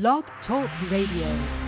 Blog Talk Radio.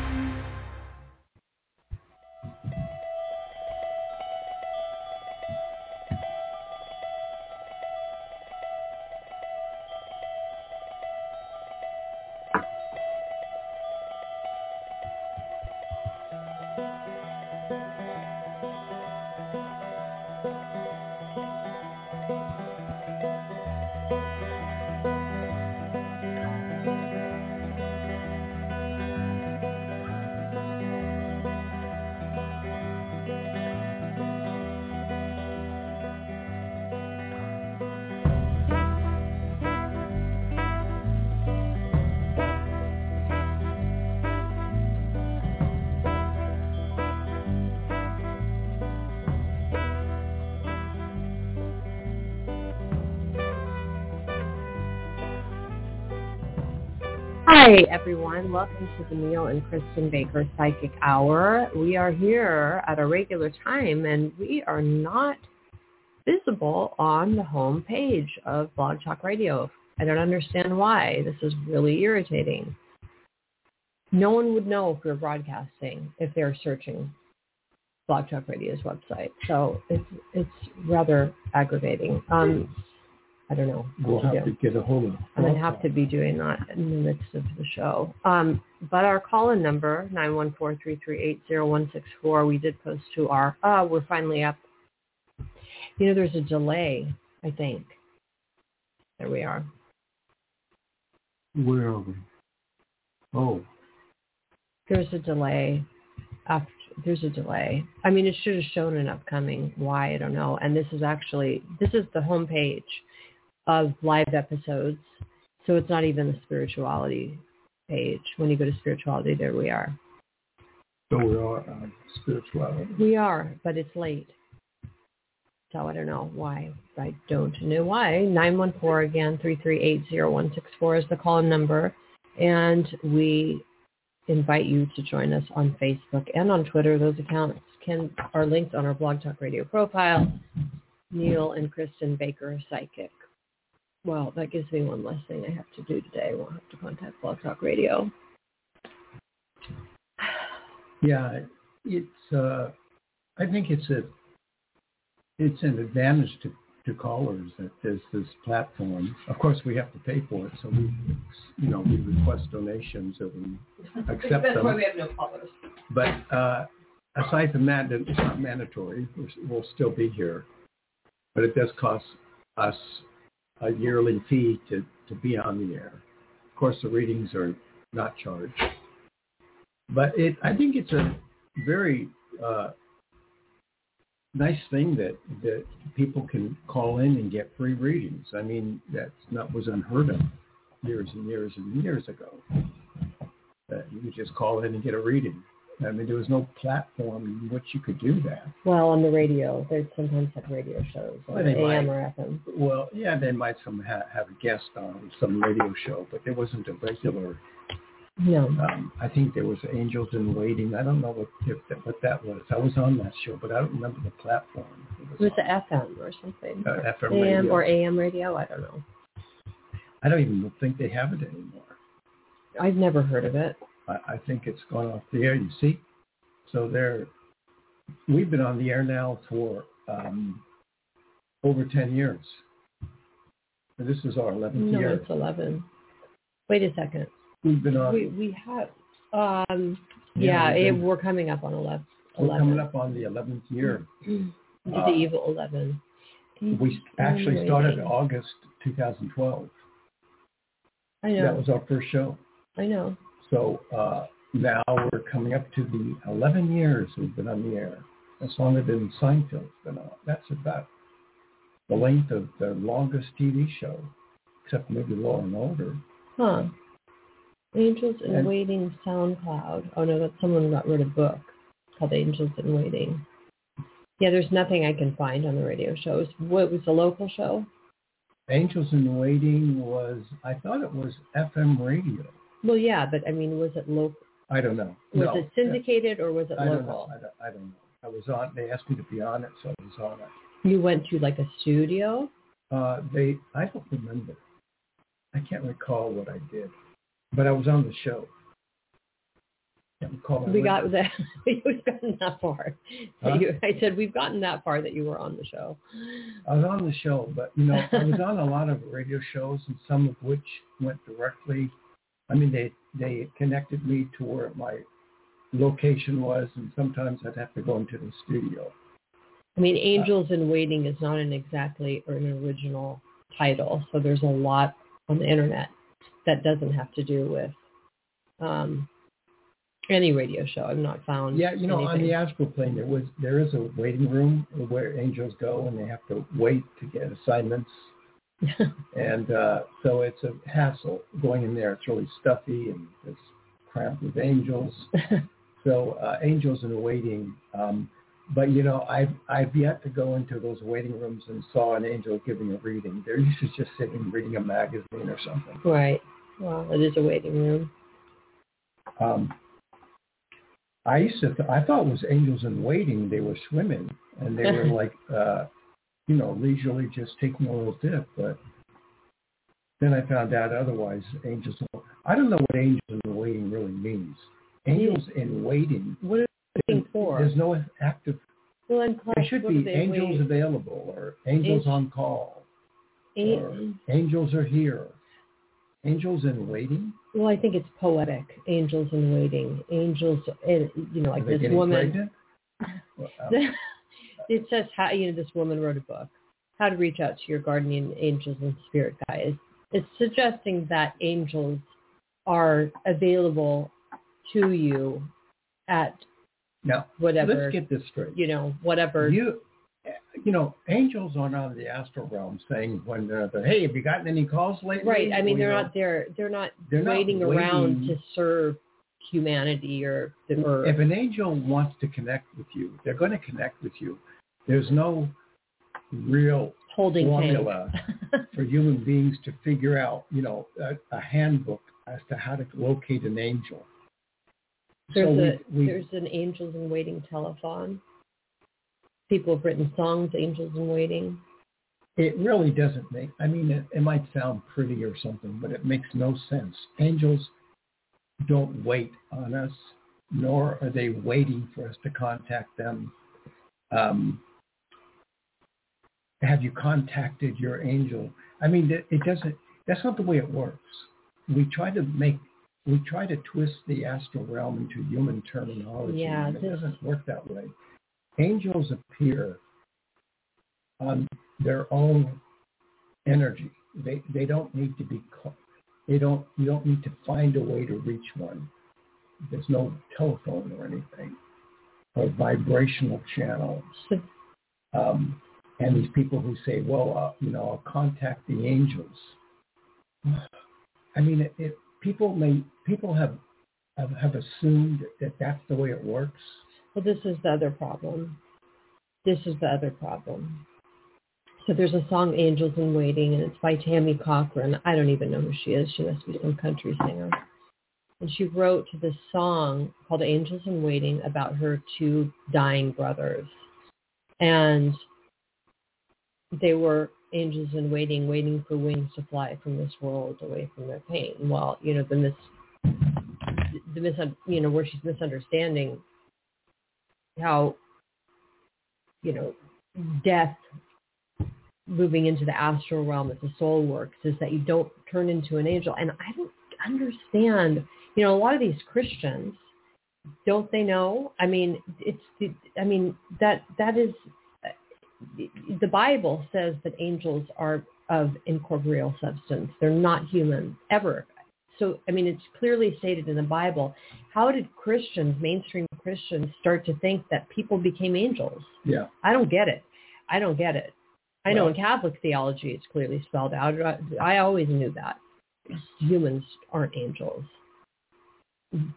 Hi, everyone. Welcome to the Neil and Kristin Baker Psychic Hour. We are here at a regular time, and we are not visible on the home page of Blog Talk Radio. I don't understand why. This is really irritating. No one would know if we we're broadcasting if they're searching Blog Talk Radio's website. So it's it's rather aggravating. Um, I don't know. We'll have do. to get a hold of. I'm to have to be doing that in the midst of the show. Um, but our call-in number, 914-338-0164, we did post to our, uh, we're finally up. You know, there's a delay, I think. There we are. Where are we? Oh, There's a delay. After, there's a delay. I mean, it should have shown an upcoming. Why? I don't know. And this is actually, this is the home page of live episodes. So it's not even the spirituality page. When you go to spirituality, there we are. so we are on spirituality. We are, but it's late. So I don't know why. I don't know why. 914 again, 3380164 is the call-in number. And we invite you to join us on Facebook and on Twitter. Those accounts can are linked on our Blog Talk Radio profile. Neil and Kristin Baker Psychic. Well, that gives me one less thing I have to do today. I won't have to contact Blog Talk Radio. Yeah, it's. Uh, I think it's a. It's an advantage to to callers that there's this platform. Of course, we have to pay for it, so we, you know, we request donations and we accept That's why we have no callers. But uh, aside from that, it's not mandatory. We're- We'll still be here, but it does cost us a yearly fee to to be on the air. Of course, the readings are not charged, but it. I think it's a very uh, nice thing that that people can call in and get free readings. I mean, that's not was unheard of years and years and years ago. That you could just call in and get a reading. I mean, there was no platform in which you could do that. Well, on the radio, they sometimes have radio shows, Well, they AM might. or FM. Well, yeah, they might some ha- have a guest on some radio show, but there wasn't a regular. No. Um, I think there was Angels in Waiting. I don't know what if that, what that was. I was on that show, but I don't remember the platform. It was the on. FM or something. Uh, FM AM radio. or AM radio. I don't know. I don't even think they have it anymore. I've never heard of it. I, I think it's gone off the air. You see, so there, we've been on the air now for um, over ten years. And this is our eleventh No, year. it's 11. Wait a second. We've been on. We we have. Um. Yeah, Yeah, it, we're coming up on 11. we're coming up on the eleventh year. the Uh, evil 11. We actually started August 2012. I know. That was our first show. I know. So uh, now we're coming up to the 11 years we've been on the air. That's longer than Seinfeld's been on. That's about the length of the longest TV show, except maybe Law and Order. Huh. Angels in And- Waiting SoundCloud. Oh no, that's someone who got rid of book called Angels in Waiting. Yeah, there's nothing I can find on the radio shows. What was the local show? Angels in Waiting was, I thought it was FM radio. Well, yeah, but I mean, was it local? I don't know. Was No, it syndicated or was it I don't local? I don't, I don't know. I was on. They asked me to be on it, so I was on it. You went to like a studio? Uh, they, I don't remember. I can't recall what I did. but I was on the show. We got that. We've gotten that far. Huh? You- I said we've gotten that far that you were on the show. I was on the show, but you know, I was on a lot of radio shows, and some of which went directly. I mean, they they connected me to where my location was, and sometimes I'd have to go into the studio. I mean, Angels in Waiting is not an exactly or an original title, so there's a lot on the internet that doesn't have to do with um, any radio show. I've not found. Yeah, you know, on the astral plane, there was there is a waiting room where angels go, and they have to wait to get assignments, and uh, so it's a hassle going in there. It's really stuffy and it's cramped with angels. So uh, angels in waiting. Um, but you know, I've I've yet to go into those waiting rooms and saw an angel giving a reading. They're usually just sitting reading a magazine or something. right. Well, it is a waiting room. Um, I used to, th- I thought it was angels in waiting. They were swimming and they were like, uh, you know, leisurely just taking a little dip. But then I found out otherwise. Angels, I don't know what angels in waiting really means. Angels in waiting. What are they waiting for? There's no active. Well, in class, There should be angels wait? available or angels Ang- on call. A- or angels are here. Angels in waiting. well, I think it's poetic. Angels in waiting. Angels, and you know, like this woman. pregnant? Well, um, it says how you know this woman wrote a book, how to reach out to your guardian angels and spirit guides. It's suggesting that angels are available to you at now, whatever let's get this straight. you know whatever. You, you know, angels aren't on the astral realm saying when they're, they're hey, have you gotten any calls lately? right. I mean, Or, they're know, not there. They're not They're not waiting around to serve humanity or or If an angel wants to connect with you, they're going to connect with you. There's no real holding formula for human beings to figure out, you know, a, a handbook as to how to locate an angel. There's so a we, we, there's an angels in waiting telethon. People have written songs, angels in waiting. it really doesn't make, I mean, it, it might sound pretty or something, but it makes no sense. Angels don't wait on us, nor are they waiting for us to contact them. Um, have you contacted your angel? I mean, it, doesn't, that's not the way it works. We try to make, we try to twist the astral realm into human terminology. Yeah, and it doesn't work that way. Angels appear on their own energy. They they don't need to be they don't you don't need to find a way to reach one. There's no telephone or anything or vibrational channels. Um, and these people who say, well, uh, you know, I'll contact the angels. I mean, it, it, people may people have, have have assumed that that's the way it works. Well, this is the other problem. This is the other problem. So there's a song, Angels in Waiting, and it's by Tammy Cochran. I don't even know who she is. She must be some country singer. And she wrote this song called Angels in Waiting about her two dying brothers. And they were angels in waiting, waiting for wings to fly from this world away from their pain. Well, you know, the mis, the mis, you know, where she's misunderstanding how, you know, death moving into the astral realm as the soul works is that you don't turn into an angel. And I don't understand, you know, a lot of these Christians, don't they know? I mean, it's, I mean, that, that is, the Bible says that angels are of incorporeal substance. They're not human ever. So, I mean, it's clearly stated in the Bible. How did Christians, mainstream Christians, start to think that people became angels? Yeah. I don't get it. I don't get it. I know Well- in Catholic theology it's clearly spelled out. I, I always knew that. Humans aren't angels.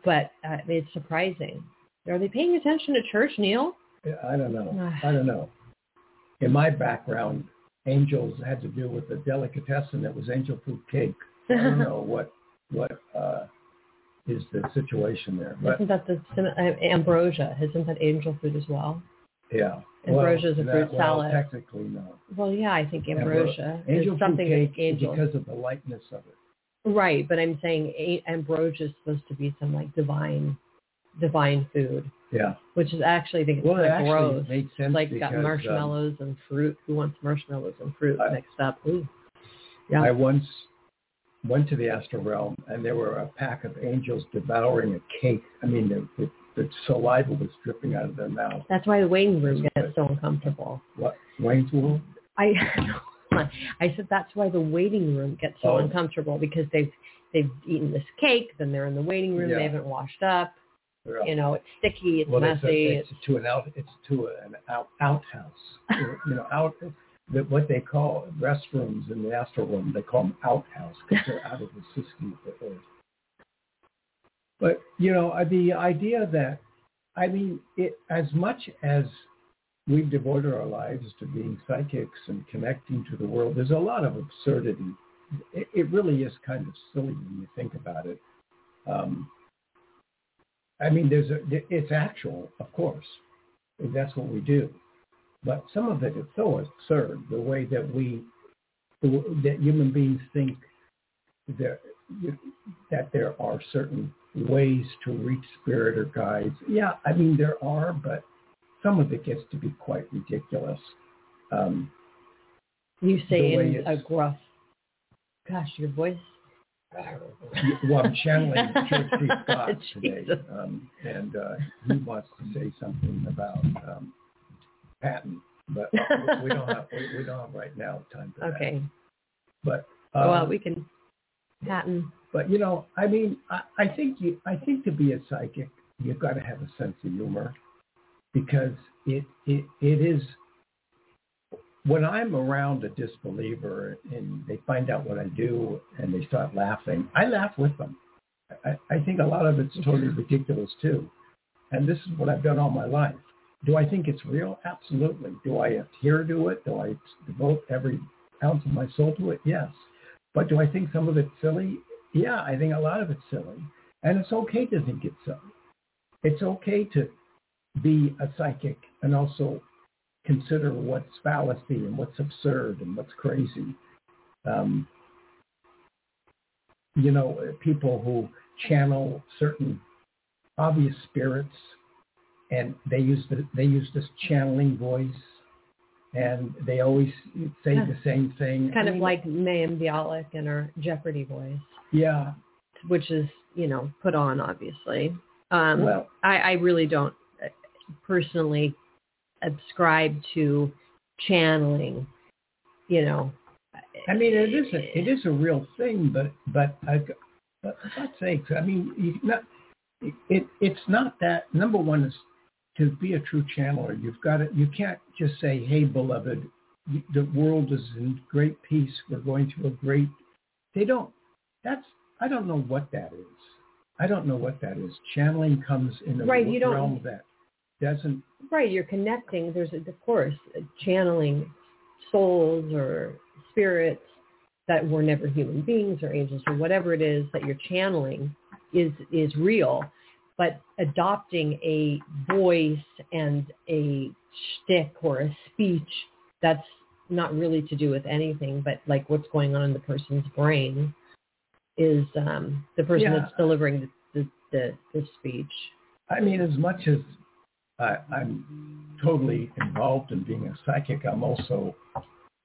But uh, it's surprising. Are they paying attention to church, Neil? I don't know. I don't know. In my background, angels had to do with a delicatessen that was angel food cake. I don't know what what uh, is the situation there, but Isn't that the uh, ambrosia? Isn't that angel food as well? yeah. Ambrosia is a that- fruit well, salad. Technically, no. Well, yeah, I think Ambro- ambrosia Angel is food something cake that angels. because of the lightness of it. Right, but I'm saying ambrosia is supposed to be some like divine, divine food, Yeah. which is actually I think it's Well, actually gross. made sense like because got um, marshmallows and fruit. Who wants marshmallows and fruit I- mixed up? Ooh. Yeah. I once went to the astral realm and there were a pack of angels devouring a cake. I mean, the, the, the saliva was dripping out of their mouth. That's why the waiting room gets so uncomfortable. What? Wayne's room? I I said that's why the waiting room gets so Oh. uncomfortable because they've they've eaten this cake, then they're in the waiting room, Yeah. they haven't washed up, Yeah. you know, it's sticky, it's well, it's, messy. a, it's to an out. It's to an out outhouse. you know, out. The, what they call restrooms in the astral room, they call them outhouse because they're out of the system of the earth. But you know, uh, the idea that, I mean, it as much as we've devoted our lives to being psychics and connecting to the world, there's a lot of absurdity. It, it really is kind of silly when you think about it. Um, I mean, there's a, it's actual, of course. That's what we do. But some of it is so absurd, the way that we, that human beings think that, that there are certain ways to reach spirit or guides. Yeah, I mean, there are, but some of it gets to be quite ridiculous. Um, you say in a gruff, gosh, your voice. Well, I'm channeling George C. Scott today, um, and uh, he wants to say something about um, Patton, but we don't have we, we don't have right now time for that. Okay. But uh, well, we can Patton. but you know, I mean, I, I think you I think to be a psychic, you've got to have a sense of humor because it it it is when I'm around a disbeliever and they find out what I do and they start laughing, I laugh with them. I, I think a lot of it's mm-hmm. totally ridiculous too. And this is what I've done all my life. Do I think it's real? Absolutely. Do I adhere to it? Do I devote every ounce of my soul to it? Yes. But do I think some of it's silly? Yeah, I think a lot of it's silly. And it's okay to think it's silly. It's okay to be a psychic and also consider what's fallacy and what's absurd and what's crazy. Um, you know, people who channel certain obvious spirits and they use the, they use this channeling voice and they always say the same thing. Kind I of mean, like Mayim Bialik and her Jeopardy voice, yeah. which is, you know, put on obviously. Um, Well, I, I really don't uh, personally ascribe to channeling, you know. I mean, it is a it is a real thing, but but I, but for God's sakes, I mean, you not it it's not that. Number one is to be a true channeler. You've got to you can't just say, "Hey, beloved, the world is in great peace. We're going through a great." They don't. That's I don't know what that is. I don't know what that is. Channeling comes in the Right, you don't- realm that doesn't. Right, you're connecting. There's, of course, channeling souls or spirits that were never human beings or angels or whatever it is that you're channeling is is real. But adopting a voice and a shtick or a speech that's not really to do with anything, but like what's going on in the person's brain is um, the person Yeah. that's delivering the, the, the, the speech. I mean, as much as I, I'm totally involved in being a psychic, I'm also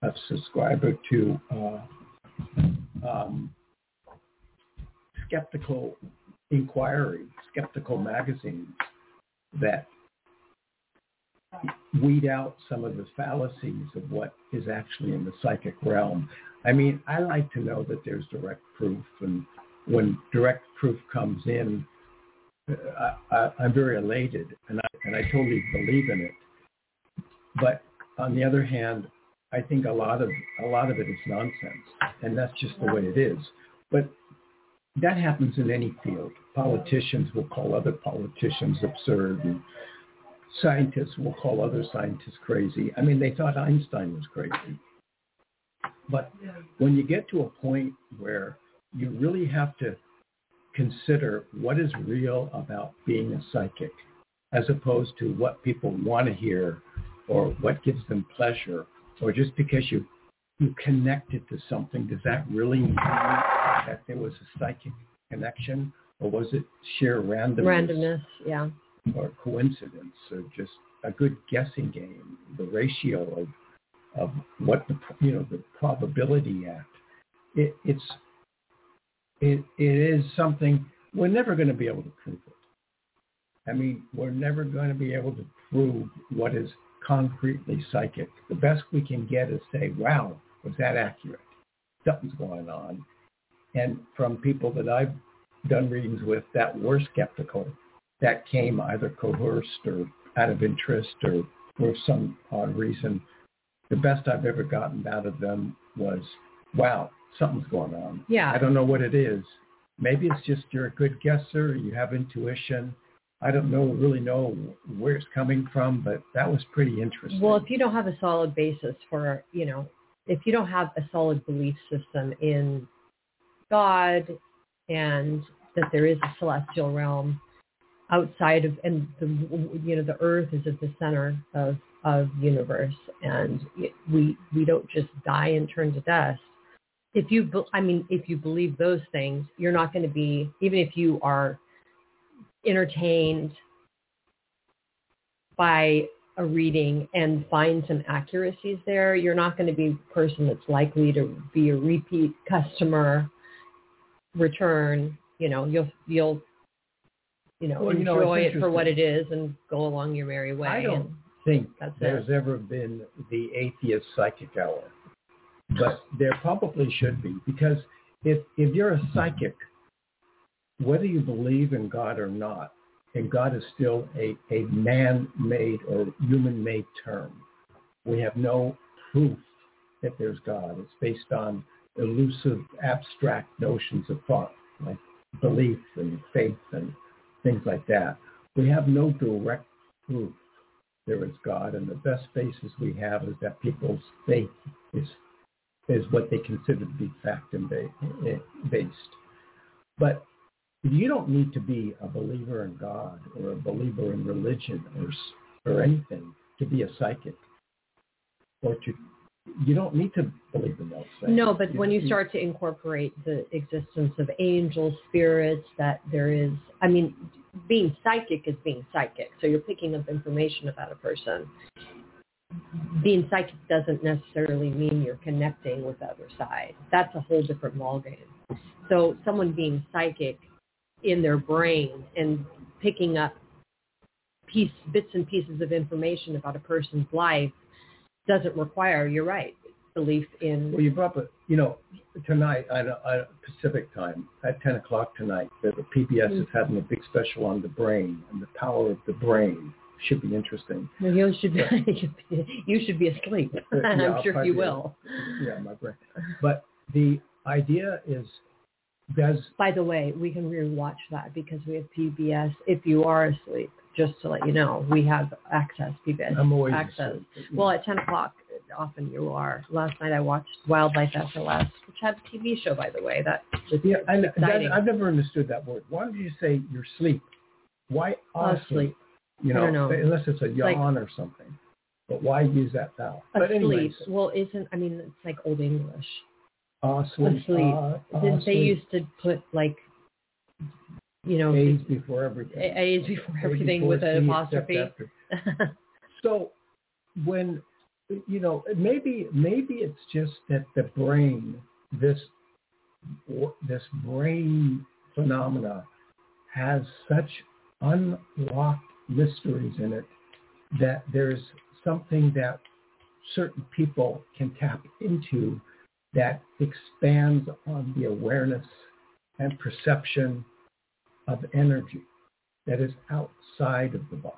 a subscriber to uh, um, Skeptical Inquirer, Skeptical magazines that weed out some of the fallacies of what is actually in the psychic realm. I mean, I like to know that there's direct proof, and when direct proof comes in, I, I'm very elated, and I, and I totally believe in it. But on the other hand, I think a lot of a lot of it is nonsense, and that's just the way it is. But that happens in any field. Politicians will call other politicians absurd, and scientists will call other scientists crazy. I mean, they thought Einstein was crazy. But when you get to a point where you really have to consider what is real about being a psychic as opposed to what people want to hear or what gives them pleasure or just because you you connected to something does that really mean that there was a psychic connection, or was it sheer randomness, Randomness, yeah. or coincidence, or just a good guessing game? The ratio of of what the you know the probability at it, it's it it is something we're never going to be able to prove it. I mean, we're never going to be able to prove what is concretely psychic. The best we can get is say, wow, was that accurate? Something's going on. And from people that I've done readings with that were skeptical, that came either coerced or out of interest or for some odd reason, the best I've ever gotten out of them was, wow, something's going on. Yeah. I don't know what it is. Maybe it's just you're a good guesser, you have intuition. I don't know really know where it's coming from, but that was pretty interesting. Well, if you don't have a solid basis for, you know, if you don't have a solid belief system in God and that there is a celestial realm outside of, and the, you know, the earth is at the center of, of universe and we, we don't just die and turn to dust. If you, be- I mean, if you believe those things, you're not going to be, even if you are entertained by a reading and find some accuracies there, you're not going to be a person that's likely to be a repeat customer return. You know, you'll you'll you know Well, you know, enjoy it for what it is and go along your merry way. I don't and think That's there's it. ever been the atheist psychic hour, but there probably should be because if if you're a psychic, whether you believe in God or not, and God is still a, a man-made or human-made term, we have no proof that there's God. It's based on elusive, abstract notions of thought, like belief and faith and things like that. We have no direct proof there is God, and the best basis we have is that people's faith is is what they consider to be fact and based. But you don't need to be a believer in God or a believer in religion or or anything to be a psychic, or to you don't need to believe in those things. No, but when you start to incorporate the existence of angels, spirits, that there is, I mean, being psychic is being psychic. So you're picking up information about a person. Being psychic doesn't necessarily mean you're connecting with the other side. That's a whole different ballgame. So someone being psychic in their brain and picking up piece, bits and pieces of information about a person's life doesn't require, you're right, belief in Well, you brought up, you know, tonight, I I, Pacific time, at 10 o'clock tonight, the, the PBS mm-hmm. is having a big special on the brain and the power of the brain. Should be interesting. Well, you should be, you should be asleep. Yeah, I'm sure you will. Yeah, my brain. But the idea is, does, By the way, we can rewatch that because we have PBS. If you are asleep, just to let you know, we have access PBS I'm always access. asleep, Well, at 10 o'clock, often you are. Last night I watched Wildlife Last, which had a TV show, by the way. That yeah, I, that, exciting. I've never understood that word. Why don't you say you're asleep? Why asleep? Asleep. You know, know. unless it's a like- yawn or something. But why use that vowel? But Asleep. anyways, Well, isn't, I mean, it's like Old English. asleep. Asleep. uh, Didn't they used to put like, you know, A's before everything. A's before everything before with an apostrophe. So when you know maybe maybe it's just that the brain this this brain phenomena has such unlocked mysteries in it that there's something that certain people can tap into that expands on the awareness and perception of energy that is outside of the body.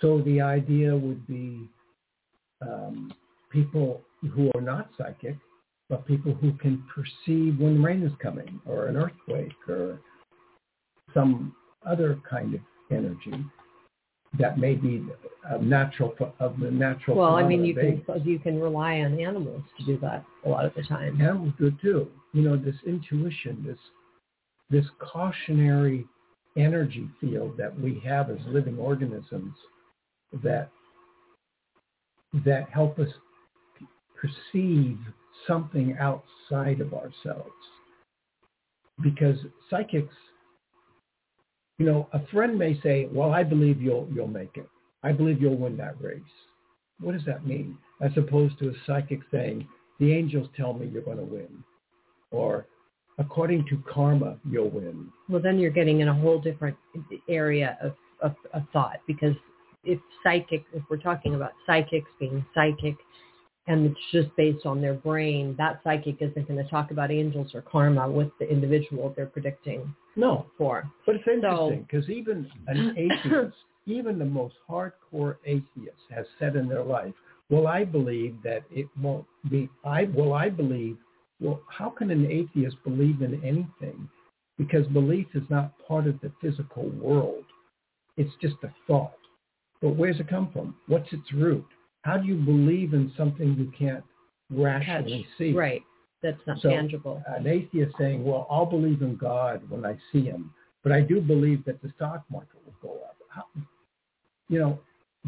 So the idea would be um, people who are not psychic, but people who can perceive when rain is coming or an earthquake or some other kind of energy that may be natural of the natural. Well, I mean, you can you can rely on animals to do that a lot of the time. Animals do too. You know, this intuition, this this cautionary energy field that we have as living organisms that that help us perceive something outside of ourselves. because psychics, you know, a friend may say, "Well, I believe you'll you'll make it. I believe you'll win that race." What does that mean? As opposed to a psychic saying, "The angels tell me you're going to win," or according to karma, you'll win. Well, then you're getting in a whole different area of, of, of thought because if psychic, if we're talking about psychics being psychic and it's just based on their brain, that psychic isn't going to talk about angels or karma with the individual they're predicting No, for. but it's interesting because even an atheist, even the most hardcore atheist has said in their life, well, I believe that it won't be, I, well, I believe, well, how can an atheist believe in anything? Because belief is not part of the physical world. It's just a thought. But where's it come from? What's its root? How do you believe in something you can't rationally see? Right. That's not So, tangible. An atheist saying, well, I'll believe in God when I see him, but I do believe that the stock market will go up. How, you know,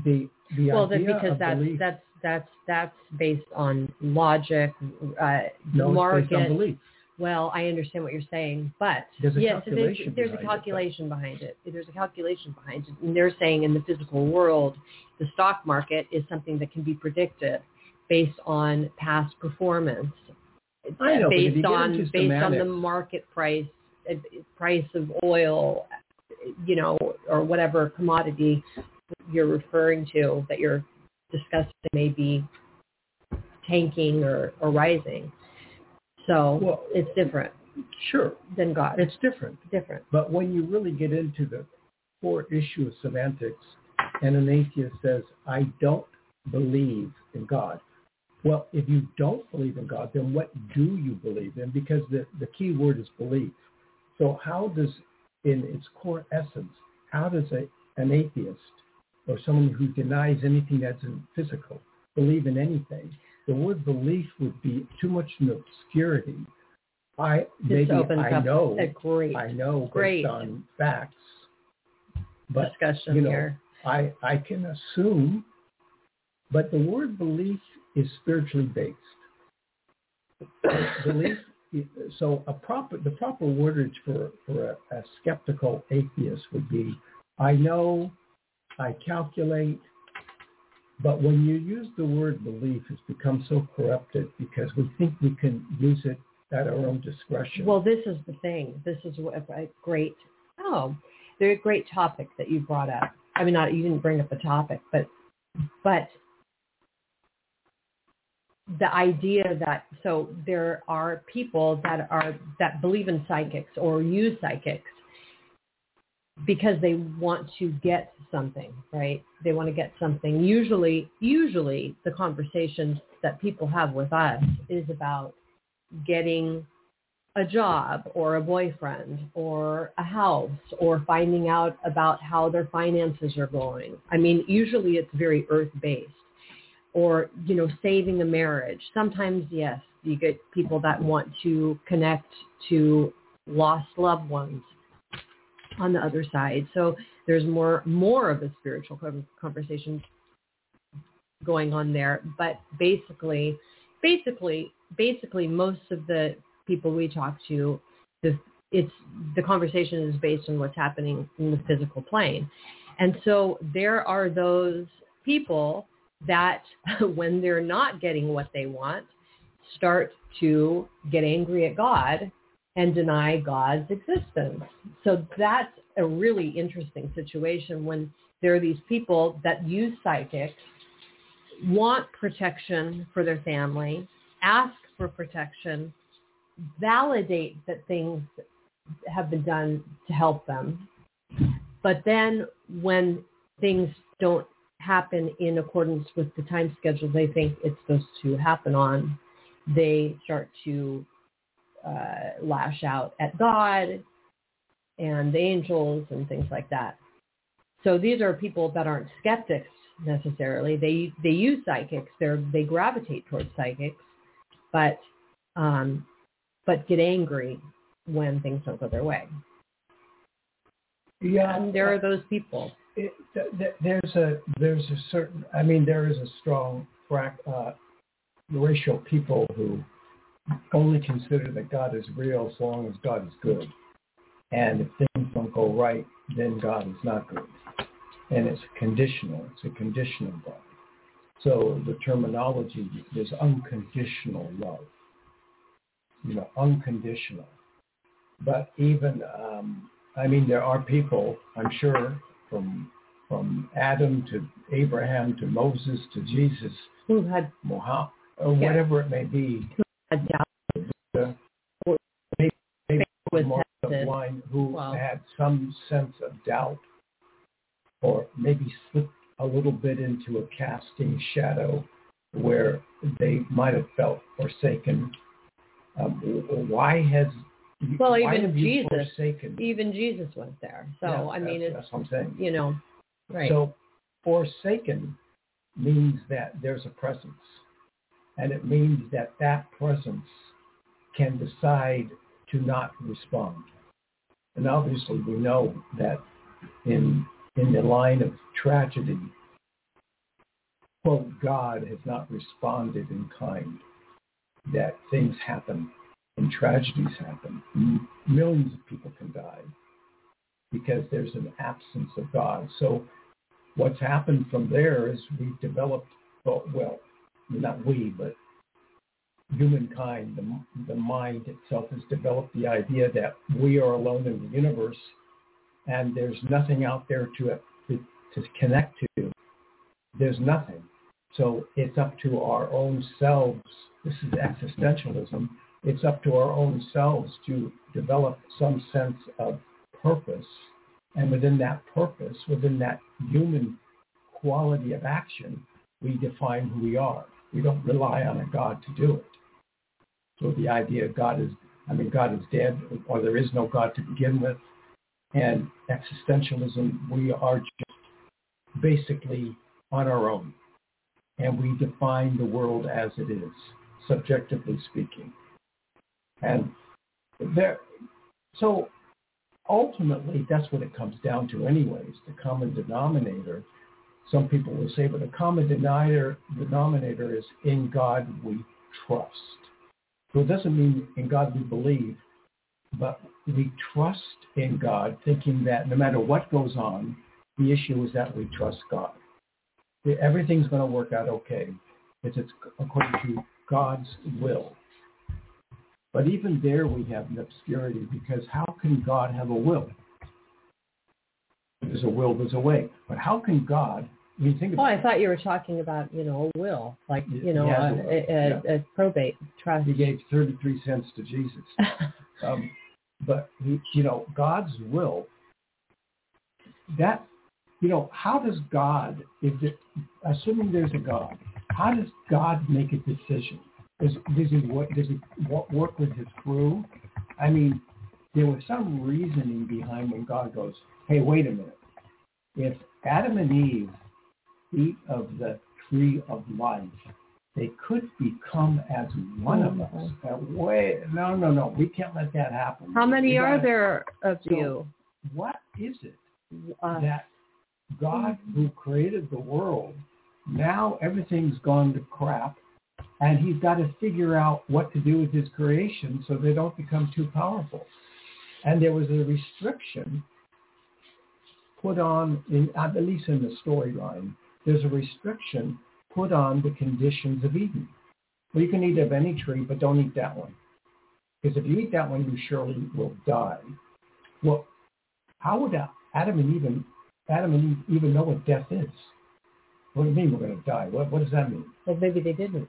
the the idea Well, then idea because of that's belief, that's that's that's based on logic, uh, no, market. it's based on belief. Well, I understand what you're saying, but There's a yes, calculation there's, there's a behind it, calculation behind it. There's a calculation behind it. And they're saying in the physical world, the stock market is something that can be predicted based on past performance, I know, but if you based on based on the market price, uh, price of oil, you know, or whatever commodity you're referring to that you're discussing may be tanking or, or rising. So Well, it's different Sure, than God. it's different. different. But when you really get into the core issue of semantics and an atheist says, I don't believe in God. Well, if you don't believe in God, then what do you believe in? Because the, the key word is belief. So how does, in its core essence, how does a, an atheist or someone who denies anything that's physical believe in anything? The word belief would be too much in obscurity. I This maybe I know a great I know Great. based on facts, but discussion you know, here. I I can assume. But the word belief is spiritually based. belief. So a proper the proper wordage for for a, a skeptical atheist would be, I know, I calculate. But when you use the word belief, it's become so corrupted because we think we can use it at our own discretion. Well, this is the thing. This is a great, oh, they're a great topic that you brought up. I mean, not you didn't bring up the topic, but but the idea that so there are people that are that believe in psychics or use psychics because they want to get something, right? They want to get something. Usually, usually the conversations that people have with us is about getting a job or a boyfriend or a house or finding out about how their finances are going. I mean, usually it's very earth-based or, you know, saving a marriage. Sometimes, yes, you get people that want to connect to lost loved ones on the other side. So there's more more of a spiritual conversation going on there. But basically, basically, basically, most of the people we talk to, the it's the conversation is based on what's happening in the physical plane, and so there are those people that when they're not getting what they want, start to get angry at God and deny God's existence. So that's a really interesting situation when there are these people that use psychics, want protection for their family, ask for protection, validate that things have been done to help them. But then when things don't happen in accordance with the time schedule they think it's supposed to happen on, they start to uh, lash out at God and the angels and things like that. So these are people that aren't skeptics necessarily. They they use psychics. They they gravitate towards psychics, but um, but get angry when things don't go their way. yeah, And there are those people. it, th- th- there's a there's a certain I mean there is a strong uh, of people who only consider that God is real as long as God is good. And if things don't go right, then God is not good. And it's conditional. It's a conditional God. So the terminology is unconditional love. You know, unconditional. But even, um, I mean, there are people, I'm sure, from from Adam to Abraham to Moses to Jesus, who had Muhammad, or Yeah. whatever it may be, doubt uh, maybe, maybe was tested. who had some sense of doubt or maybe slipped a little bit into a casting shadow where they might have felt forsaken. Um, why has Well, why even Jesus- forsaken? even Jesus was there. So Yeah, I mean, it's that's what I'm saying. you know, right. So forsaken means that there's a presence. And it means that that presence can decide to not respond. And obviously we know that in, in the line of tragedy, quote, God has not responded in kind. That things happen and tragedies happen. Millions of people can die because there's an absence of God. So what's happened from there is we've developed, well, not we, but humankind, the, the mind itself has developed the idea that we are alone in the universe and there's nothing out there to, to, to connect to. There's nothing. So it's up to our own selves. This is existentialism. It's up to our own selves to develop some sense of purpose. And within that purpose, within that human quality of action, we define who we are. We don't rely on a God to do it. So the idea of God is, I mean, God is dead, or there is no God to begin with. And existentialism, we are just basically on our own. And we define the world as it is, subjectively speaking. And there, so ultimately, that's what it comes down to anyways, the common denominator. Some people will say, but the common denominator, denominator is in God we trust. So it doesn't mean in God we believe, but we trust in God, thinking that no matter what goes on, the issue is that we trust God. Everything's going to work out okay. It's, it's according to God's will. But even there we have an obscurity because how can God have a will? There's a will, there's a way. But how can God, you think Oh, about I thought you were talking about, you know, a will, like, you know, has a, a will, a, probate trust. he gave 33 cents to Jesus. Um, but, he, you know, God's will, that, you know, how does God, if it, assuming there's a God, how does God make a decision? Does, does, he, wo- does he wo- work with his crew? I mean, there was some reasoning behind when God goes, hey, wait a minute. If Adam and Eve eat of the tree of life, they could become as one of us. Uh, wait, no, no, no. We can't let that happen. How many are gotta- there of So- you? What is it Uh, that God who created the world, now everything's gone to crap, and he's got to figure out what to do with his creation so they don't become too powerful. And there was a restriction put on, in, at least in the storyline, there's a restriction put on the conditions of Eden. Well, you can eat of any tree, but don't eat that one. Because if you eat that one, you surely will die. Well, how would Adam and Eve, Adam and Eve even know what death is? What do you mean we're going to die? What, what does that mean? well, maybe they didn't.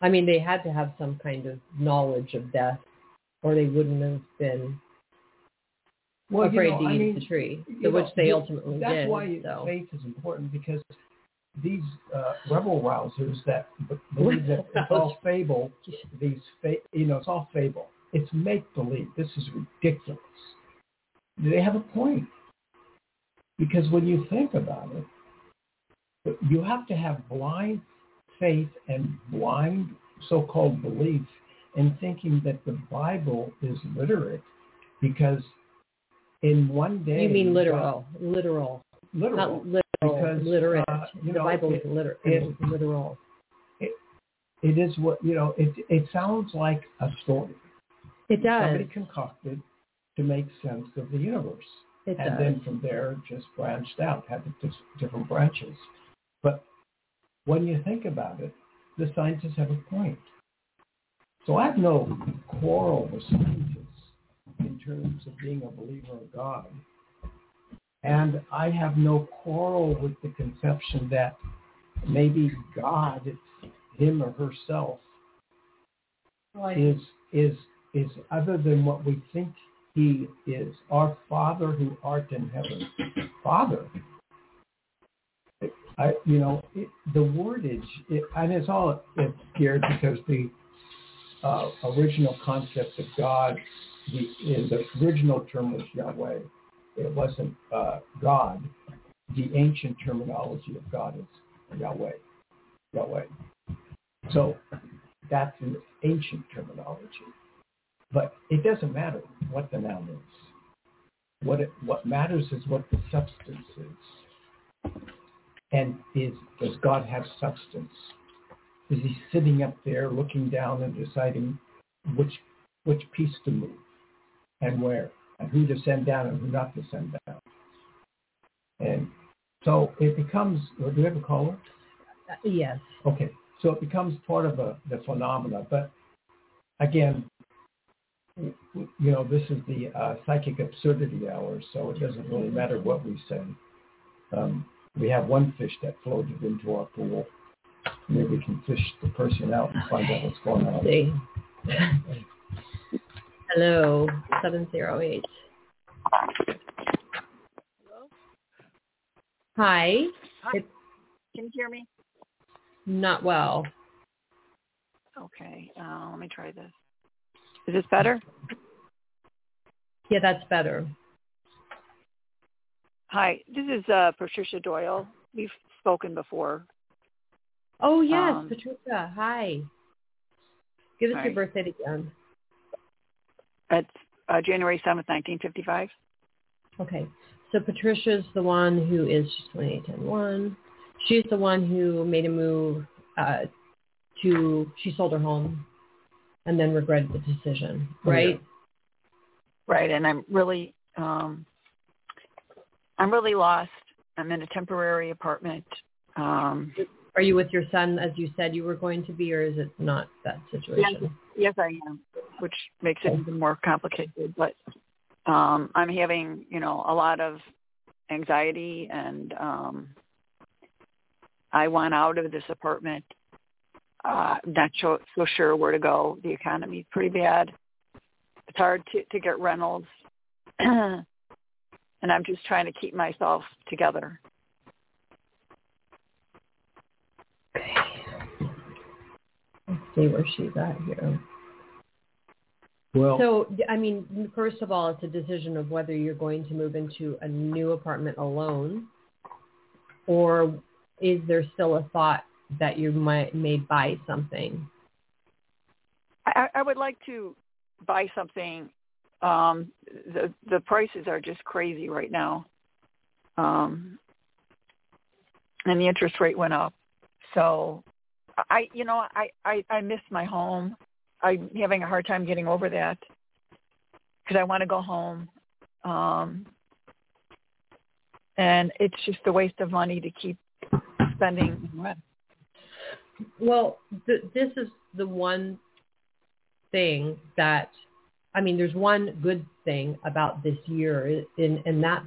I mean, they had to have some kind of knowledge of death, or they wouldn't have been Well, afraid know, to I eat mean, the tree, so which know, they th- ultimately That's did. why so. faith is important because these uh, rebel rousers that believe that it's all fable, these fa- you know, it's all fable. It's make believe. This is ridiculous. They have a point because when you think about it, you have to have blind faith and blind so-called belief in thinking that the Bible is literate because in one day You mean literal, literal, literal not literal, because, literate. uh, the know, Bible is it- liter- it- literal. it is what you know. It it sounds like a story. It does. Somebody concocted to make sense of the universe, It and does. then from there just branched out, had different branches. But when you think about it, the scientists have a point. So I have no quarrel with scientists in terms of being a believer of God. And I have no quarrel with the conception that maybe God, him or herself, Right. is is is other than what we think he is. Our Father who art in heaven. Father. I, you know, it, the wordage, it, and it's all obscured because the uh, original concept of God, the, the original term was Yahweh. It wasn't uh, God. The ancient terminology of God is Yahweh. Yahweh. So that's an ancient terminology. But it doesn't matter what the noun is. What it, what matters is what the substance is. And is does God have substance? Is he sitting up there looking down and deciding which which piece to move and where and who to send down and who not to send down? And so it becomes. Do you have a caller? Uh, yes. Okay, so it becomes part of a, the phenomena. But again, you know, this is the uh, psychic absurdity hour, so it doesn't really matter what we say. Um, we have one fish that floated into our pool. Maybe we can fish the person out and find out what's going on. See. Hello, 708. Hello? Hi. Hi. It's Can you hear me? not well. Okay. Uh, let me try this. Is this better? Yeah, that's better. Hi, this is uh, Patricia Doyle. We've spoken before. Oh, yes, Um, Patricia. Hi. Give us hi. your birthday again. It's uh, January 7th, 1955. Okay. So Patricia's the one who is she's 2810 She's the one who made a move uh, to, she sold her home and then regretted the decision, Oh, yeah. right? Right, and I'm really, um, I'm really lost. I'm in a temporary apartment. Um, Are you with your son as you said you were going to be or is it not that situation? Yes, yes, I am, which makes it even more complicated. But um, I'm having, you know, a lot of anxiety, and um, I want out of this apartment. Uh, not so, so sure where to go. The economy's pretty bad. It's hard to, to get rentals, and I'm just trying to keep myself together. Okay. Let's see where she's at here. Well, So, I mean, first of all, it's a decision of whether you're going to move into a new apartment alone or is there still a thought that you might may buy something? I, I would like to buy something. Um, the the prices are just crazy right now, um, and the interest rate went up. So, I you know I I, I miss my home. I'm having a hard time getting over that because I want to go home, um, and it's just a waste of money to keep spending. Well, th- this is the one thing that, I mean, there's one good thing about this year, and, and that's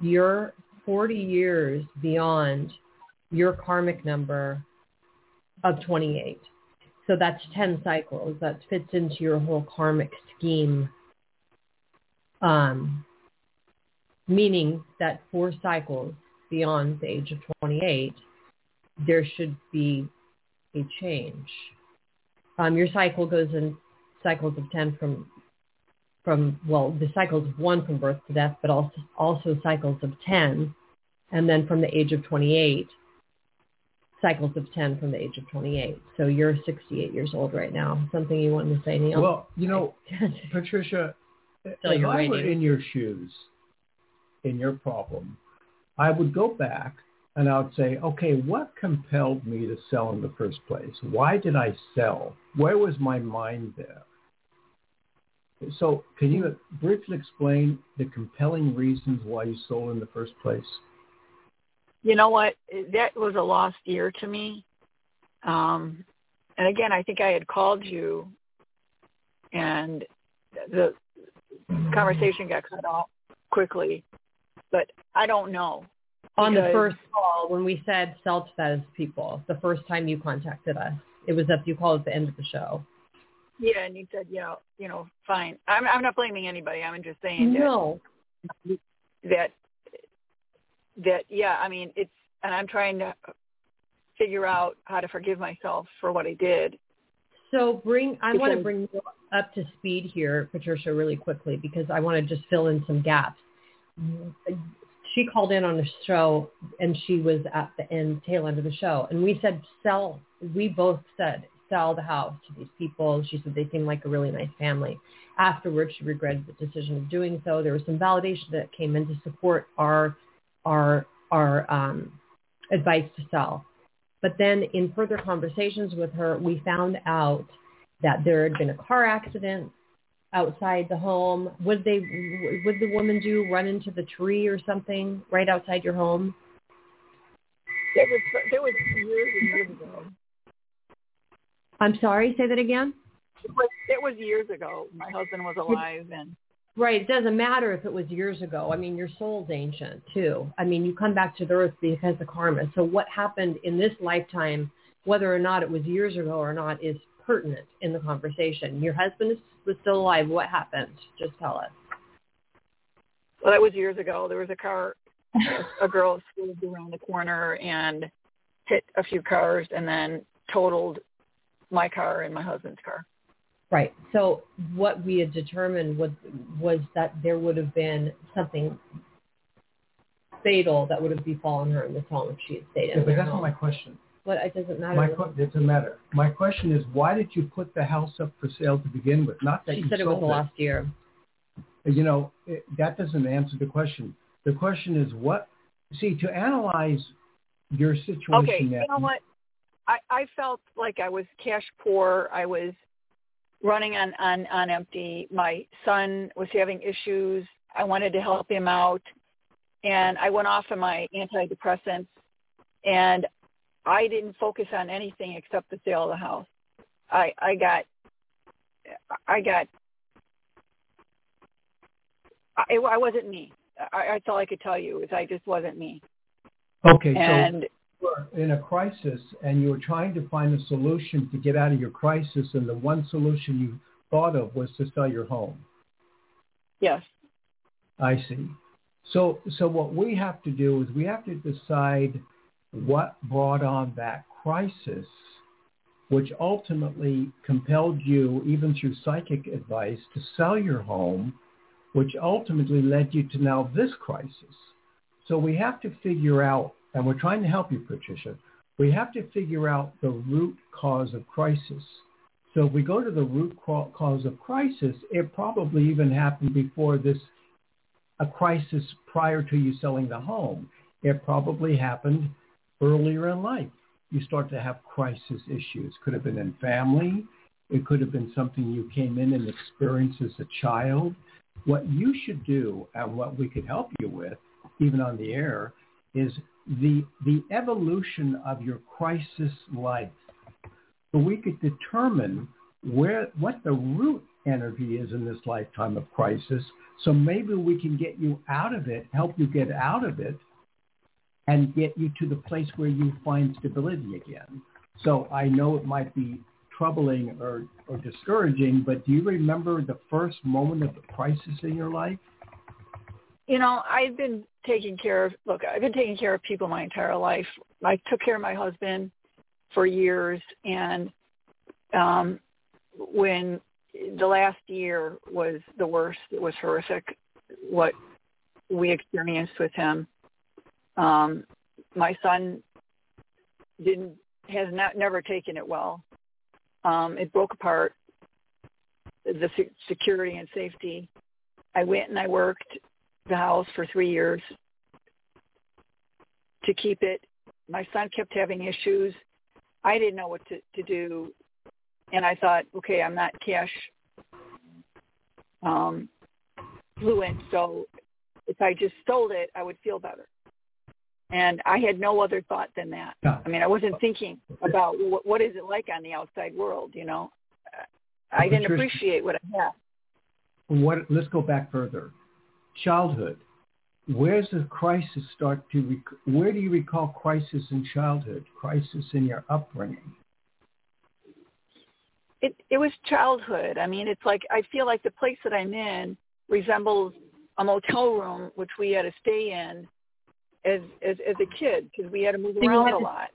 you're 40 years beyond your karmic number of 28. So that's 10 cycles. That fits into your whole karmic scheme. Um, meaning that four cycles beyond the age of 28, there should be a change. Um, your cycle goes in cycles of 10 from, from well, the cycles of one from birth to death, but also, also cycles of 10. And then from the age of 28, cycles of 10 from the age of 28. So you're 68 years old right now. Something you wanted to say, Neil? well, you know, Patricia, if I were in your shoes, in your problem, I would go back and I would say, okay, what compelled me to sell in the first place? Why did I sell? Where was my mind there? So can you briefly explain the compelling reasons why you sold in the first place? You know what? That was a lost year to me. Um, and again, I think I had called you and the conversation got cut off quickly, but I don't know. On the first call, when we said self-says people, the first time you contacted us, it was up. You called at the end of the show. Yeah, and you said, yeah, you know, fine. I'm I'm not blaming anybody. I'm just saying no. that that that yeah. I mean, it's and I'm trying to figure out how to forgive myself for what I did. So bring I want to bring you up to speed here, Patricia, really quickly because I want to just fill in some gaps. She called in on the show and she was at the end tail end of the show, and we said sell. We both said sell the house to these people. She said they seem like a really nice family. Afterwards, she regretted the decision of doing so. There was some validation that came in to support our our our um, advice to sell. But then in further conversations with her, we found out that there had been a car accident outside the home. Would they, would the woman do run into the tree or something right outside your home? It was, it was years and years ago. I'm sorry, say that again? It was, it was years ago. My husband was alive and Right. It doesn't matter if it was years ago. I mean, your soul's ancient too. I mean, you come back to the earth because of karma. So what happened in this lifetime, whether or not it was years ago or not, is pertinent in the conversation. Your husband was still alive. What happened? Just tell us. Well, that was years ago. There was a car, a girl swerved around the corner and hit a few cars and then totaled my car and my husband's car. Right. So what we had determined was was that there would have been something fatal that would have befallen her in this home if she had stayed in. Yeah, but that's home. not my question. But it doesn't matter. My it doesn't matter. My question is, why did you put the house up for sale to begin with? Not that she you said it was the last year. You know, it, that doesn't answer the question. The question is, what? See, to analyze your situation. Okay, you know what? I, I felt like I was cash poor. I was running on, on, on empty. My son was having issues. I wanted to help him out. And I went off of my antidepressants and I didn't focus on anything except the sale of the house. I, I got, I got, I, I wasn't me. I, that's all I could tell you is I just wasn't me. Okay. And so in a crisis and you were trying to find a solution to get out of your crisis and the one solution you thought of was to sell your home. Yes. I see. So so what we have to do is we have to decide what brought on that crisis which ultimately compelled you even through psychic advice to sell your home which ultimately led you to now this crisis. So we have to figure out and we're trying to help you, Patricia. We have to figure out the root cause of crisis. So if we go to the root cause of crisis, it probably even happened before this, a crisis prior to you selling the home. It probably happened earlier in life. You start to have crisis issues. Could have been in family. It could have been something you came in and experienced as a child. What you should do and what we could help you with, even on the air, is the, the evolution of your crisis life. So we could determine where, what the root energy is in this lifetime of crisis. So maybe we can get you out of it, help you get out of it, and get you to the place where you find stability again. So I know it might be troubling or, or discouraging, but do you remember the first moment of the crisis in your life? You know, I've been taking care of, look, I've been taking care of people my entire life. I took care of my husband for years. And um, when the last year was the worst, it was horrific what we experienced with him. Um, my son didn't, has not, never taken it well. Um, it broke apart the security and safety. I went and I worked the house for three years to keep it. My son kept having issues. I didn't know what to, to do, and I thought, okay, I'm not cash um, fluent, so if I just sold it, I would feel better. And I had no other thought than that. I mean, I wasn't thinking about what, what is it like on the outside world, you know. I didn't appreciate what I had. What? Let's go back further. Childhood. Where's the crisis start to? Rec- where do you recall crisis in childhood? Crisis in your upbringing? It it was childhood. I mean, it's like I feel like the place that I'm in resembles a motel room, which we had to stay in as as as a kid because we had to move So around had a lot.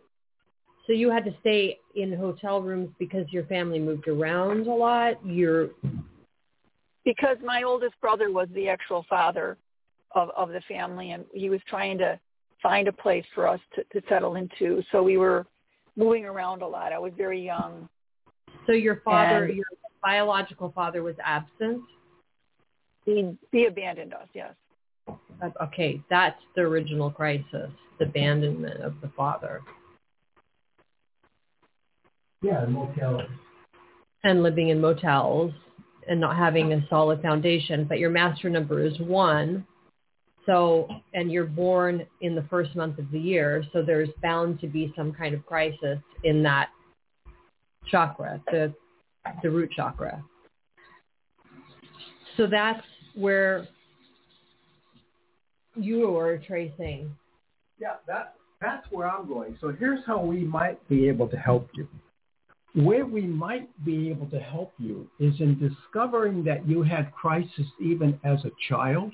So you had to stay in hotel rooms because your family moved around a lot. You're because my oldest brother was the actual father of of the family and he was trying to find a place for us to, to settle into. So we were moving around a lot. I was very young. So your father, And- your biological father was absent. he he abandoned us yes. Okay, that's the original crisis, the abandonment of the father, Yeah, motels. and living in motels and not having a solid foundation. But your master number is one. So, and you're born in the first month of the year, so there's bound to be some kind of crisis in that chakra, the the root chakra. So that's where you are tracing. Yeah, that that's where I'm going. So here's how we might be able to help you. Where we might be able to help you is in discovering that you had crisis even as a child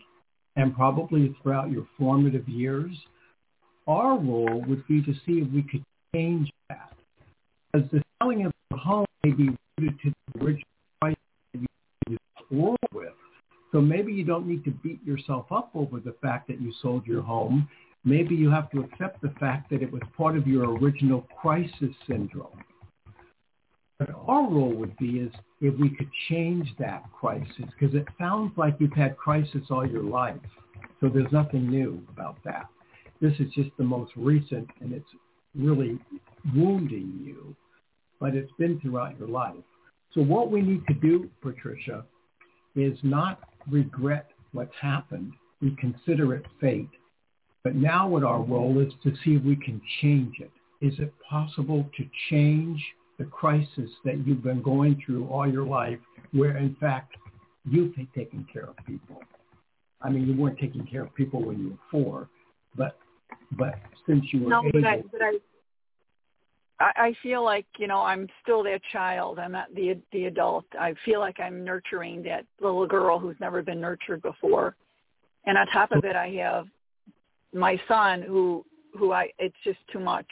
and probably throughout your formative years. Our role would be to see if we could change that. As the selling of the home may be rooted to the original crisis you world with. So maybe you don't need to beat yourself up over the fact that you sold your home maybe you have to accept the fact that it was part of your original crisis syndrome. But our role would be is if we could change that crisis, because it sounds like you've had crisis all your life. So there's nothing new about that. This is just the most recent, and it's really wounding you, but it's been throughout your life. So what we need to do, Patricia, is not regret what's happened. We consider it fate. But now what our role is to see if we can change it. Is it possible to change the crisis that you've been going through all your life where in fact you've taken taking care of people? I mean, you weren't taking care of people when you were four, but but since you were no able, but i but i I I feel like you know I'm still that child. I'm not the the adult. I feel like I'm nurturing that little girl who's never been nurtured before, and on top of it, I have my son who who I it's just too much,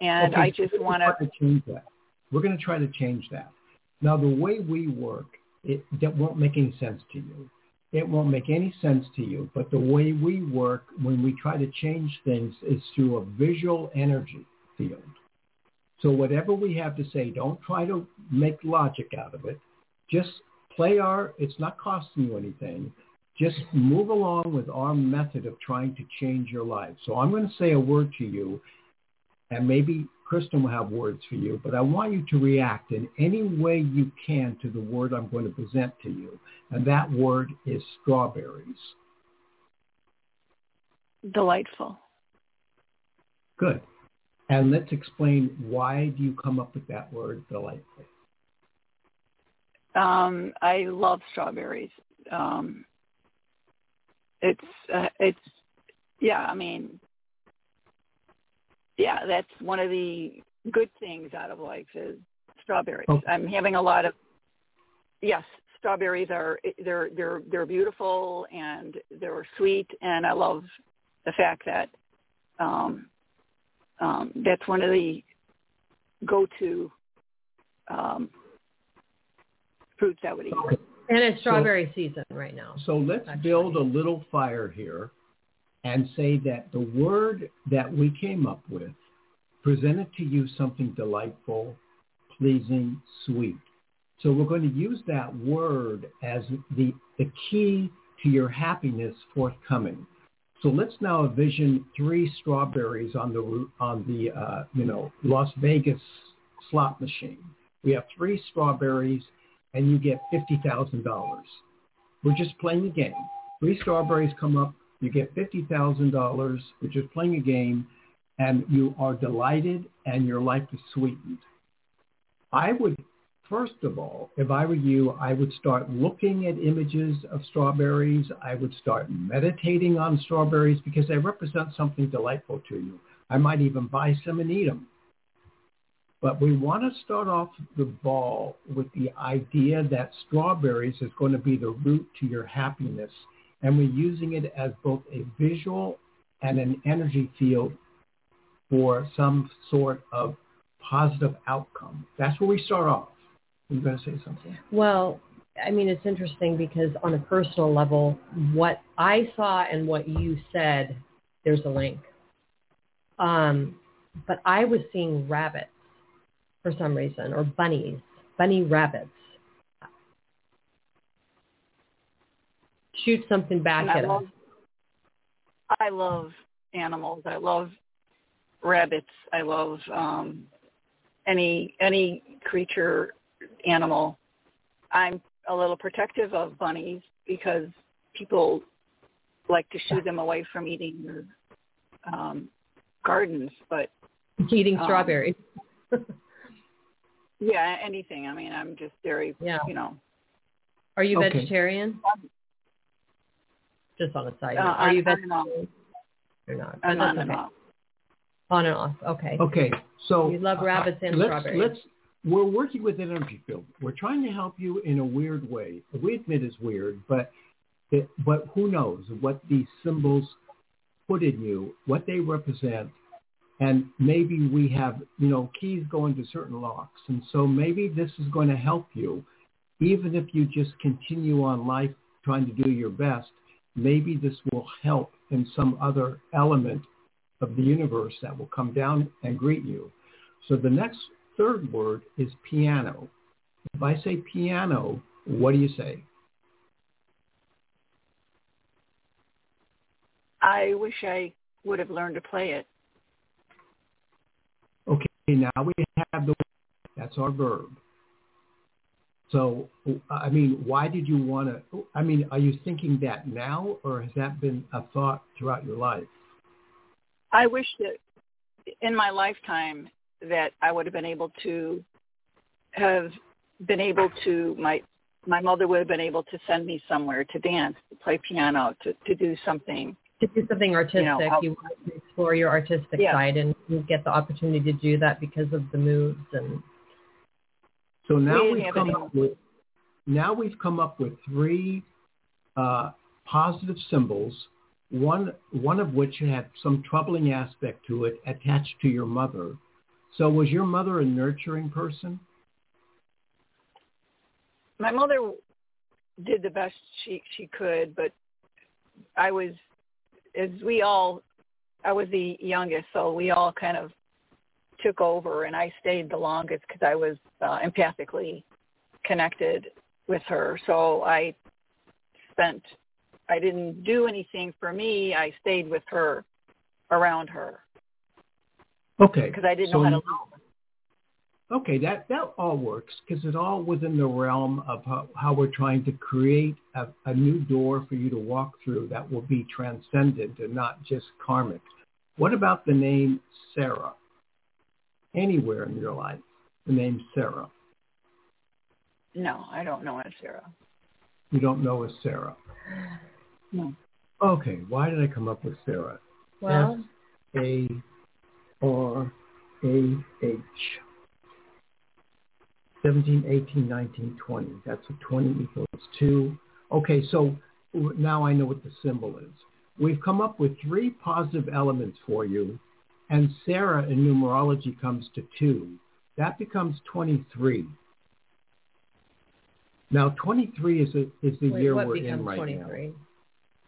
and Okay, I just we're want to change that. We're going to try to change that. Now, the way we work, it that won't make any sense to you. It won't make any sense to you. But the way we work when we try to change things is through a visual energy field. So whatever we have to say, don't try to make logic out of it. Just play our. It's not costing you anything. Just move along with our method of trying to change your life. So I'm going to say a word to you, and maybe Kristin will have words for you, but I want you to react in any way you can to the word I'm going to present to you. And that word is strawberries. Delightful. Good. And let's explain why do you come up with that word delightful? Um, I love strawberries. Um, it's uh, it's yeah. I mean, yeah, that's one of the good things out of life is strawberries. Okay. I'm having a lot of yes, strawberries are they're they're they're beautiful and they're sweet, and I love the fact that um, um, that's one of the go-to um, fruits I would eat. And it's strawberry season right now. So let's Actually. build a little fire here and say that the word that we came up with presented to you something delightful, pleasing, sweet. So we're going to use that word as the, the key to your happiness forthcoming. So let's now envision three strawberries on the on the uh, you know Las Vegas slot machine. We have three strawberries, and you get fifty thousand dollars. We're just playing a game. Three strawberries come up, you get fifty thousand dollars. We're just playing a game, and you are delighted, and your life is sweetened. I would First of all, if I were you, I would start looking at images of strawberries. I would start meditating on strawberries because they represent something delightful to you. I might even buy some and eat them. But we want to start off the ball with the idea that strawberries is going to be the root to your happiness. And we're using it as both a visual and an energy field for some sort of positive outcome. That's where we start off. You going to say something? Well, I mean, it's interesting because on a personal level, what I saw and what you said, there's a link. Um, but I was seeing rabbits for some reason, or bunnies, bunny rabbits. Shoot something back and at I love, us. I love animals. I love rabbits. I love um, any any creature animal. I'm a little protective of bunnies because people like to shoo them away from eating your um, gardens, but eating um, strawberries. yeah, anything. I mean, I'm just very, yeah. you know. Are you okay. vegetarian? Just on a side uh. Are you vegetarian? You're not. I'm on and off. On and off. Okay. Okay. So you love rabbits and let's, strawberries. Let's we're working with an energy field. We're trying to help you in a weird way. We admit it's weird, but it, but who knows what these symbols put in you, what they represent, and maybe we have you know keys going to certain locks, and so maybe this is going to help you, even if you just continue on life trying to do your best. Maybe this will help in some other element of the universe that will come down and greet you. So the next third word is piano. If I say piano, what do you say? I wish I would have learned to play it. Okay, now we have the that's our verb. So, I mean, why did you want to? I mean, are you thinking that now, or has that been a thought throughout your life? I wish that in my lifetime that I would have been able to have been able to my my mother would have been able to send me somewhere to dance, to play piano, to to do something. To do something artistic, you, know, you want to explore your artistic yeah. side, and you get the opportunity to do that because of the moves and. So now we we've come up with now we've come up with three uh, positive symbols. One one of which had some troubling aspect to it attached to your mother so was your mother a nurturing person? My mother did the best she she could, but I was as we all I was the youngest, so we all kind of took over and I stayed the longest because I was uh, empathically connected with her. So I spent I didn't do anything for me. I stayed with her around her. Okay. Because I didn't so know how to Okay, that, that all works because it's all within the realm of how, how we're trying to create a, a, new door for you to walk through that will be transcendent and not just karmic. What about the name Sarah? Anywhere in your life, the name Sarah? No, I don't know a Sarah. You don't know a Sarah? No. Okay, why did I come up with Sarah? Well, S-A R A H. 17, 18, 19, 20. That's a 20 equals 2. Okay, so now I know what the symbol is. We've come up with three positive elements for you, and Sarah in numerology comes to 2. That becomes 23. Now, 23 is, a, is the Wait, year we're in right 23? now.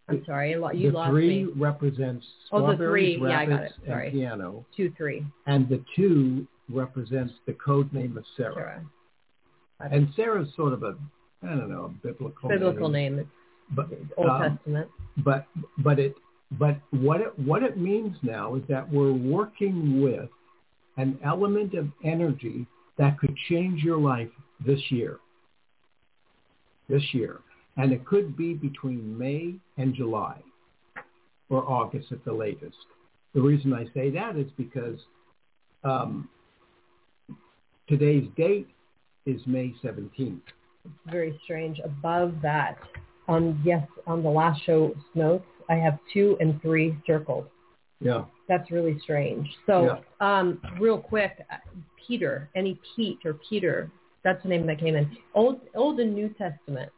I'm sorry, you the lost three me. represents Oh, the strawberries. Yeah, got rabbits, it. And piano. Two, three. And the two represents the code name of Sarah. Sarah. And Sarah's sort of a, I don't know, a biblical Biblical name. name. But, Old um, Testament. but, but it, but what it, what it means now is that we're working with an element of energy that could change your life this year. This year. And it could be between May and July or August at the latest. The reason I say that is because um, today's date is May 17th. It's very strange. Above that, on yes, on the last show's notes, I have two and three circled. Yeah. That's really strange. So, yeah. um, real quick, uh, Peter, any Pete or Peter, that's the name that came in. Old, Old and New Testament.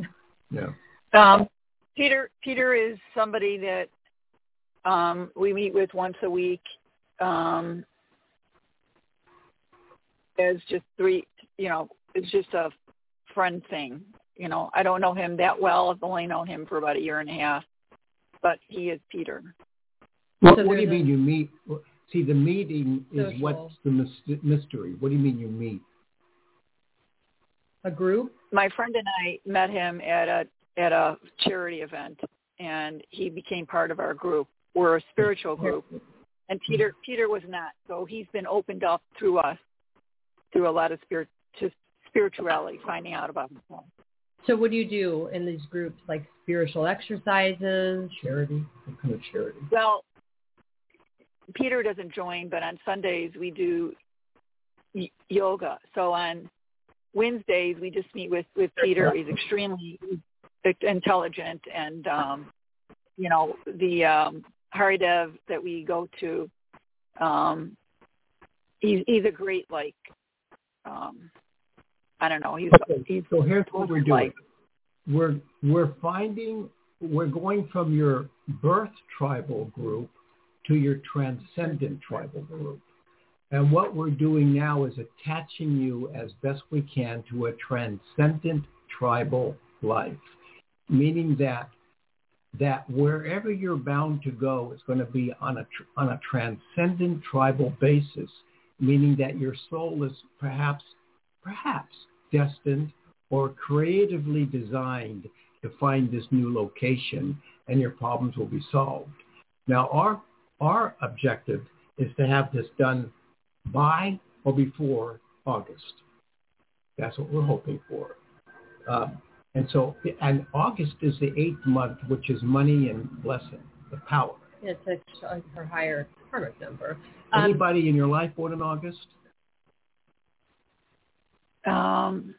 Yeah. Um, Peter, Peter is somebody that um, we meet with once a week. Um, as just three, you know, it's just a friend thing. You know, I don't know him that well. I've only known him for about a year and a half, but he is Peter. What, so what do you mean you meet? See, the meeting is social. what's the mystery. What do you mean you meet? A group? My friend and I met him at a at a charity event, and he became part of our group. We're a spiritual group, and Peter Peter was not. So he's been opened up through us, through a lot of spirit to spirituality, finding out about himself. So what do you do in these groups, like spiritual exercises? Charity? What kind of charity? Well, Peter doesn't join, but on Sundays we do y- yoga. So on Wednesdays we just meet with with Peter. He's extremely intelligent, and um, you know the um, Haridev that we go to. Um, he's he's a great like um, I don't know. He's, okay. he's so here's what we're doing. Like, we're we're finding we're going from your birth tribal group to your transcendent tribal group. And what we're doing now is attaching you as best we can to a transcendent tribal life, meaning that that wherever you're bound to go is going to be on a on a transcendent tribal basis, meaning that your soul is perhaps perhaps destined or creatively designed to find this new location and your problems will be solved. Now our our objective is to have this done by or before August. That's what we're hoping for. Um, and so, and August is the eighth month, which is money and blessing, the power. It's a, her higher karmic number. Um, Anybody in your life born in August? Um,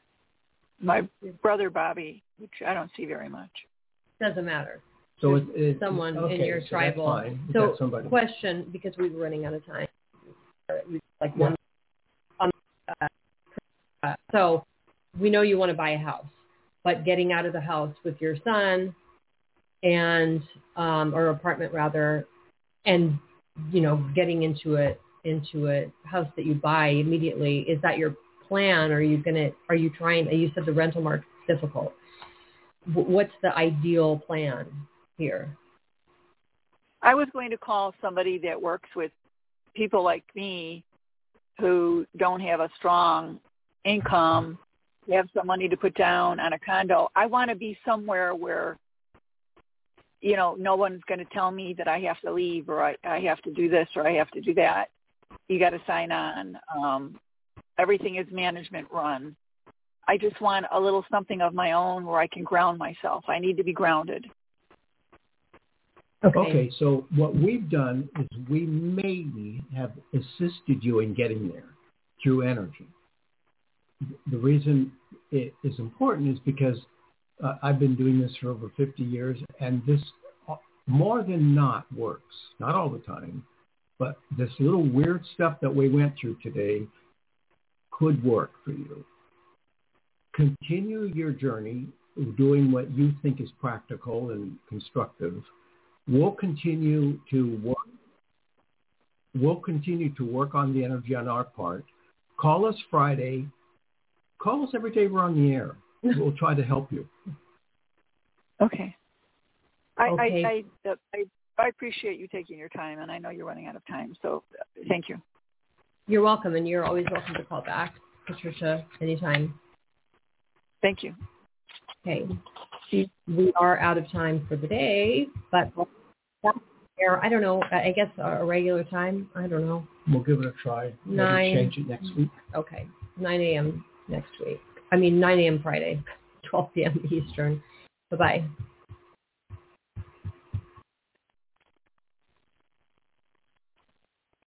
my brother Bobby, which I don't see very much. Doesn't matter. So it's, it's someone okay, in your so tribal. So question, because we were running out of time. Like one. Um, uh, so we know you want to buy a house, but getting out of the house with your son and um, or apartment rather, and you know getting into a into a house that you buy immediately is that your plan? Are you gonna are you trying? You said the rental market's difficult. What's the ideal plan? here? I was going to call somebody that works with people like me who don't have a strong income, have some money to put down on a condo. I want to be somewhere where, you know, no one's going to tell me that I have to leave or I, I have to do this or I have to do that. You got to sign on. Um, everything is management run. I just want a little something of my own where I can ground myself. I need to be grounded. Okay. okay, so what we've done is we maybe have assisted you in getting there through energy. The reason it is important is because uh, I've been doing this for over 50 years, and this uh, more than not works. Not all the time, but this little weird stuff that we went through today could work for you. Continue your journey doing what you think is practical and constructive We'll continue to work. We'll continue to work on the energy on our part. Call us Friday. Call us every day we're on the air. We'll try to help you. Okay. I, okay. I, I, I, I appreciate you taking your time, and I know you're running out of time, so thank you. You're welcome, and you're always welcome to call back, Patricia, anytime. Thank you. Okay. We are out of time for the day, but. I don't know. I I guess a regular time. I don't know. We'll give it a try. Maybe Nine. change it next week. Okay, 9 a.m. next week. I mean 9 a.m. Friday, 12 p.m. Eastern. Bye bye.